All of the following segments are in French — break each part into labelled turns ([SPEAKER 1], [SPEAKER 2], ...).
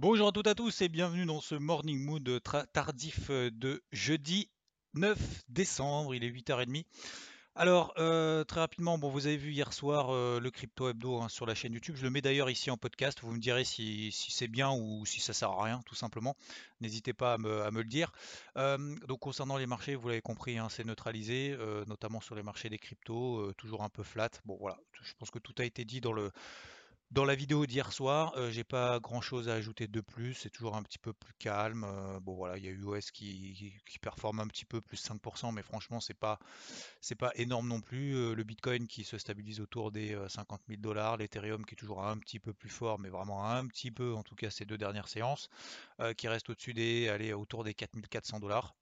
[SPEAKER 1] Bonjour à toutes et à tous et bienvenue dans ce Morning Mood tardif de jeudi 9 décembre, il est 8h30. Alors, euh, très rapidement, bon, vous avez vu hier soir euh, le Crypto Hebdo hein, sur la chaîne YouTube. Je le mets d'ailleurs ici en podcast. Vous me direz si, c'est bien ou si ça sert à rien, tout simplement. N'hésitez pas à me, le dire. Euh, donc, concernant les marchés, vous l'avez compris, hein, c'est neutralisé, notamment sur les marchés des cryptos, toujours un peu flat. Bon, voilà, je pense que tout a été dit dans le dans la vidéo d'hier soir, euh, j'ai pas grand chose à ajouter de plus, c'est toujours un petit peu plus calme. Euh, bon voilà, il y a US qui, qui, performe un petit peu plus 5%, mais franchement c'est pas pas énorme non plus. Euh, le Bitcoin qui se stabilise autour des 50 000 dollars, l'Ethereum qui est toujours un petit peu plus fort, mais vraiment un petit peu, en tout cas ces deux dernières séances, qui reste au-dessus des, allez, autour des 4400 dollars.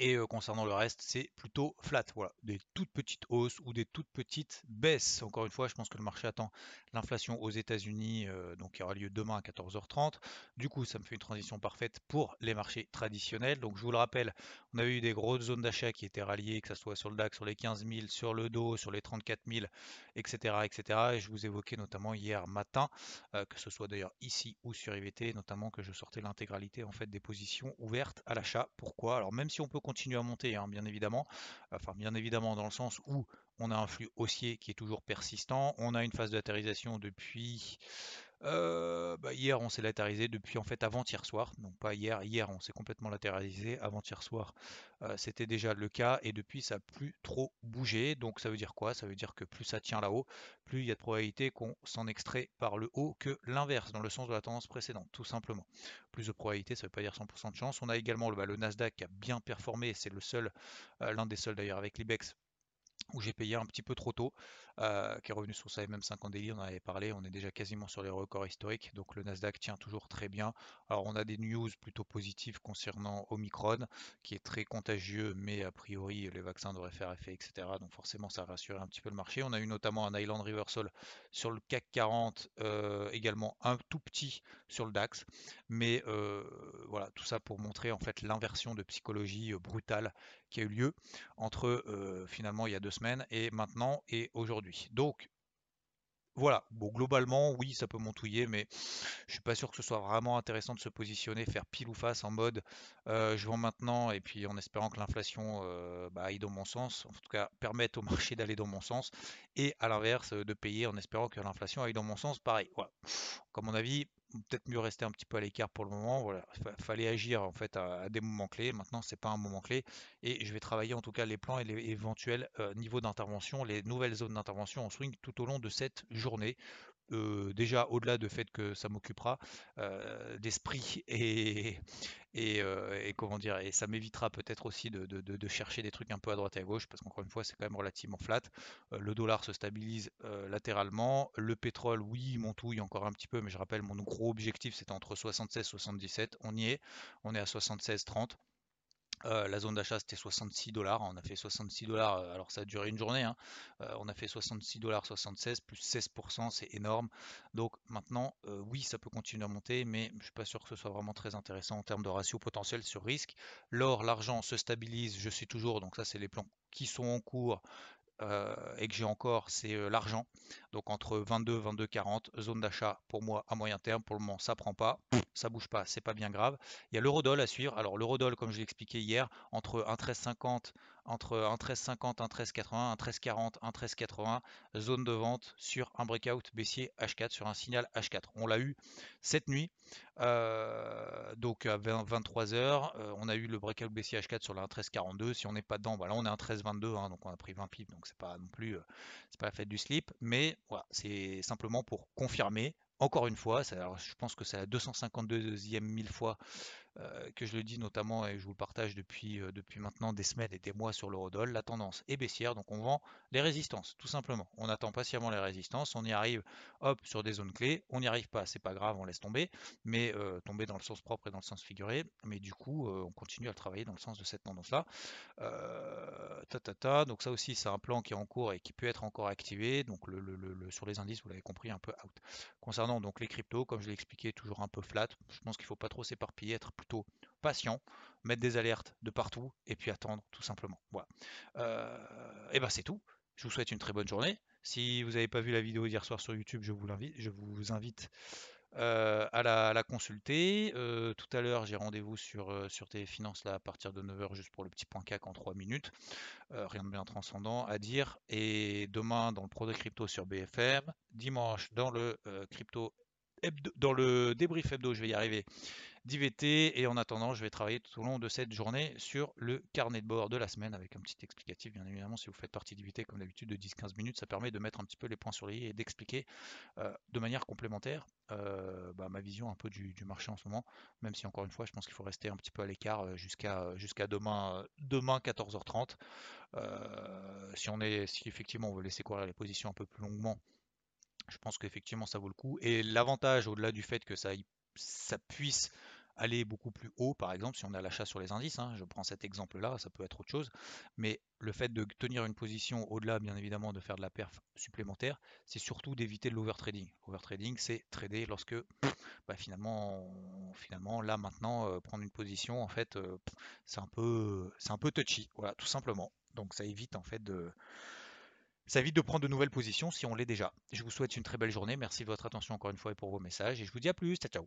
[SPEAKER 1] Et concernant le reste, c'est plutôt flat. Voilà, des toutes petites hausses ou des toutes petites baisses. Encore une fois, je pense que le marché attend l'inflation aux États-Unis, donc qui aura lieu demain à 14h30. Du coup, ça me fait une transition parfaite pour les marchés traditionnels. Donc, je vous le rappelle, on a eu des grosses zones d'achat qui étaient ralliées, que ce soit sur le DAX, sur les 15 000, sur le dos, sur les 34 000, etc., etc. Et je vous évoquais notamment hier matin, que ce soit d'ailleurs ici ou sur IVT, notamment que je sortais l'intégralité en fait des positions ouvertes à l'achat. Pourquoi? Alors, même si on peut continue à monter, hein, bien évidemment. Enfin, bien évidemment, dans le sens où on a un flux haussier qui est toujours persistant. On a une phase de depuis euh, bah, hier, on s'est latéralisé depuis en fait avant-hier soir. Donc pas hier, hier on s'est complètement latéralisé. Avant-hier soir, euh, c'était déjà le cas et depuis ça n'a plus trop bougé. Donc ça veut dire quoi? Ça veut dire que plus ça tient là-haut, plus il y a de probabilité qu'on s'en extrait par le haut que l'inverse, dans le sens de la tendance précédente, tout simplement. Plus de probabilité, ça veut pas dire 100% de chance. On a également le, bah, le Nasdaq qui a bien performé, c'est le seul, euh, l'un des seuls d'ailleurs avec l'IBEX où j'ai payé un petit peu trop tôt, euh, qui est revenu sur sa MM50 daily, on en avait parlé, on est déjà quasiment sur les records historiques, donc le Nasdaq tient toujours très bien. Alors on a des news plutôt positives concernant Omicron, qui est très contagieux, mais a priori les vaccins devraient faire effet, etc. Donc forcément ça rassuré un petit peu le marché. On a eu notamment un Island Reversal sur le CAC 40, euh, également un tout petit sur le DAX, mais euh, voilà, tout ça pour montrer en fait l'inversion de psychologie brutale qui a eu lieu entre finalement il y a et maintenant et aujourd'hui. Donc voilà, bon globalement oui ça peut montouiller mais je suis pas sûr que ce soit vraiment intéressant de se positionner, faire pile ou face en mode je vends maintenant et puis en espérant que l'inflation bah, aille dans mon sens, en tout cas permette au marché d'aller dans mon sens et à l'inverse de payer en espérant que l'inflation aille dans mon sens pareil. Voilà. Comme mon avis, peut-être mieux rester un petit peu à l'écart pour le moment. Voilà, il fallait agir en fait à, des moments clés. Maintenant, c'est pas un moment clé et je vais travailler en tout cas les plans et les éventuels euh, niveaux d'intervention, les nouvelles zones d'intervention en swing tout au long de cette journée euh, déjà au-delà du fait que ça m'occupera euh, d'esprit et, euh, et, comment dire et ça m'évitera peut-être aussi de, chercher des trucs un peu à droite et à gauche parce qu'encore une fois c'est quand même relativement flat. Le dollar se stabilise latéralement. Le pétrole oui il montouille encore un petit peu mais je rappelle mon gros objectif c'était entre 76 et 77 on y est. On est à 76 30 euh, la zone d'achat c'était 66 dollars, on a fait 66 dollars, euh, alors ça a duré une journée, hein. euh, on a fait 66 dollars 76 plus 16%, c'est énorme. Donc maintenant, oui, ça peut continuer à monter, mais je suis pas sûr que ce soit vraiment très intéressant en termes de ratio potentiel sur risque. L'or, l'argent se stabilise, je suis toujours, donc ça c'est les plans qui sont en cours. Et que j'ai encore, c'est l'argent. Donc entre 22, 22, 40, zone d'achat pour moi à moyen terme. Pour le moment, ça prend pas, ça bouge pas, c'est pas bien grave. Il y a l'eurodoll à suivre. Alors l'eurodoll, comme je l'ai expliqué hier, entre 1,1350 entre 1,1350, 1,1380, 1,1340, 1,1380, zone de vente sur un breakout baissier H4, sur un signal H4. On l'a eu cette nuit, euh, donc à 23h, euh, on a eu le breakout baissier H4 sur la 1,1342. Si on n'est pas dedans, voilà, on est à 1,1322, hein, donc on a pris 20 pips, donc c'est pas non plus, euh, c'est pas la fête du slip, mais voilà, c'est simplement pour confirmer encore une fois, je pense que c'est la 252e mille fois que je le dis notamment et je vous le partage depuis, euh, depuis maintenant des semaines et des mois sur l'eurodoll, la tendance est baissière, donc on vend les résistances, tout simplement. On attend patiemment les résistances, on y arrive, hop, sur des zones clés, on n'y arrive pas, c'est pas grave, on laisse tomber, mais euh, tomber dans le sens propre et dans le sens figuré, mais du coup, on continue à travailler dans le sens de cette tendance-là. ta, ta, ta, donc ça aussi, c'est un plan qui est en cours et qui peut être encore activé, donc le, le, sur les indices, vous l'avez compris, un peu out. Concernant donc les cryptos, comme je l'ai expliqué, toujours un peu flat, je pense qu'il ne faut pas trop s'éparpiller, être patient, mettre des alertes de partout et puis attendre tout simplement. Voilà. Euh, et ben c'est tout. Je vous souhaite une très bonne journée. Si vous n'avez pas vu la vidéo d'hier soir sur YouTube, je vous, invite, je vous invite euh, à, la, consulter. Euh, tout à l'heure, j'ai rendez-vous sur, sur Téléfinance là, à partir de 9h juste pour le petit point CAC en 3 minutes. rien de bien transcendant à dire. Et demain, dans le Pro Crypto sur BFM. Dimanche, dans le crypto dans le débrief hebdo, je vais y arriver, d'IVT. Et en attendant, je vais travailler tout au long de cette journée sur le carnet de bord de la semaine avec un petit explicatif. Bien évidemment, si vous faites partie d'IVT comme d'habitude de 10-15 minutes, ça permet de mettre un petit peu les points sur les i et d'expliquer euh, de manière complémentaire euh, bah, ma vision un peu du, marché en ce moment. Même si encore une fois, je pense qu'il faut rester un petit peu à l'écart euh, jusqu'à demain 14h30. si on est, si effectivement on veut laisser courir les positions un peu plus longuement, je pense qu'effectivement ça vaut le coup. Et l'avantage, au-delà du fait que ça, puisse aller beaucoup plus haut, par exemple, si on a l'achat sur les indices, hein, je prends cet exemple-là, ça peut être autre chose, mais le fait de tenir une position au-delà, bien évidemment, de faire de la perf supplémentaire, c'est surtout d'éviter l'overtrading. L'overtrading, c'est trader lorsque, bah, finalement, finalement, là, maintenant, euh, prendre une position, en fait, euh, c'est un, peu, un peu touchy, voilà, tout simplement. Donc ça évite, en fait, de ça évite de prendre de nouvelles positions si on l'est déjà. Je vous souhaite une très belle journée. Merci de votre attention encore une fois et pour vos messages. Et je vous dis à plus. Ciao, ciao.